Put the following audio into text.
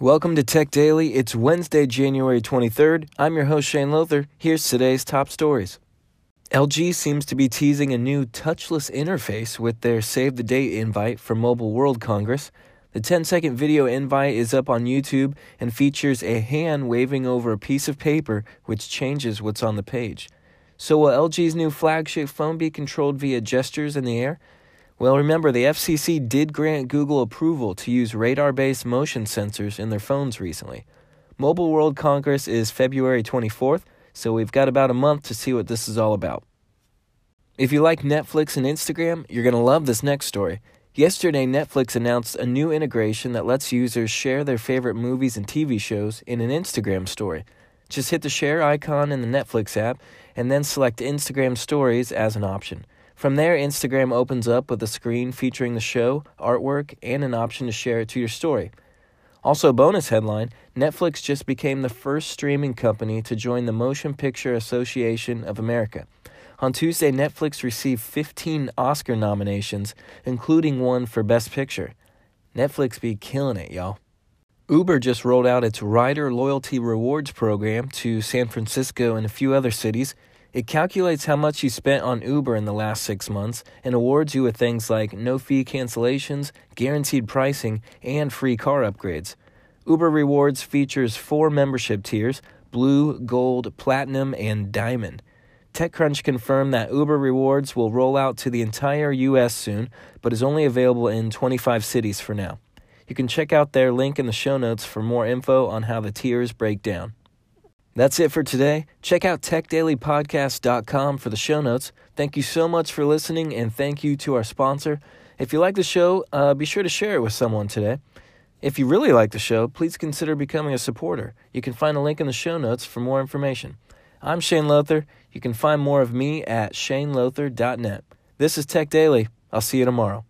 Welcome to Tech Daily. It's Wednesday, January 23rd. I'm your host, Shane Lothar. Here's today's top stories. LG seems to be teasing a new touchless interface with their Save the Date invite for Mobile World Congress. The 10 second video invite is up on YouTube and features a hand waving over a piece of paper, which changes what's on the page. So, will LG's new flagship phone be controlled via gestures in the air? Well, remember, the FCC did grant Google approval to use radar based motion sensors in their phones recently. Mobile World Congress is February 24th, so we've got about a month to see what this is all about. If you like Netflix and Instagram, you're going to love this next story. Yesterday, Netflix announced a new integration that lets users share their favorite movies and TV shows in an Instagram story. Just hit the share icon in the Netflix app and then select Instagram stories as an option. From there, Instagram opens up with a screen featuring the show, artwork, and an option to share it to your story. Also, bonus headline Netflix just became the first streaming company to join the Motion Picture Association of America. On Tuesday, Netflix received 15 Oscar nominations, including one for Best Picture. Netflix be killing it, y'all. Uber just rolled out its Rider Loyalty Rewards program to San Francisco and a few other cities. It calculates how much you spent on Uber in the last six months and awards you with things like no fee cancellations, guaranteed pricing, and free car upgrades. Uber Rewards features four membership tiers Blue, Gold, Platinum, and Diamond. TechCrunch confirmed that Uber Rewards will roll out to the entire U.S. soon, but is only available in 25 cities for now. You can check out their link in the show notes for more info on how the tiers break down. That's it for today. Check out techdailypodcast.com for the show notes. Thank you so much for listening, and thank you to our sponsor. If you like the show, uh, be sure to share it with someone today. If you really like the show, please consider becoming a supporter. You can find a link in the show notes for more information. I'm Shane Lothar. You can find more of me at shanelothar.net. This is Tech Daily. I'll see you tomorrow.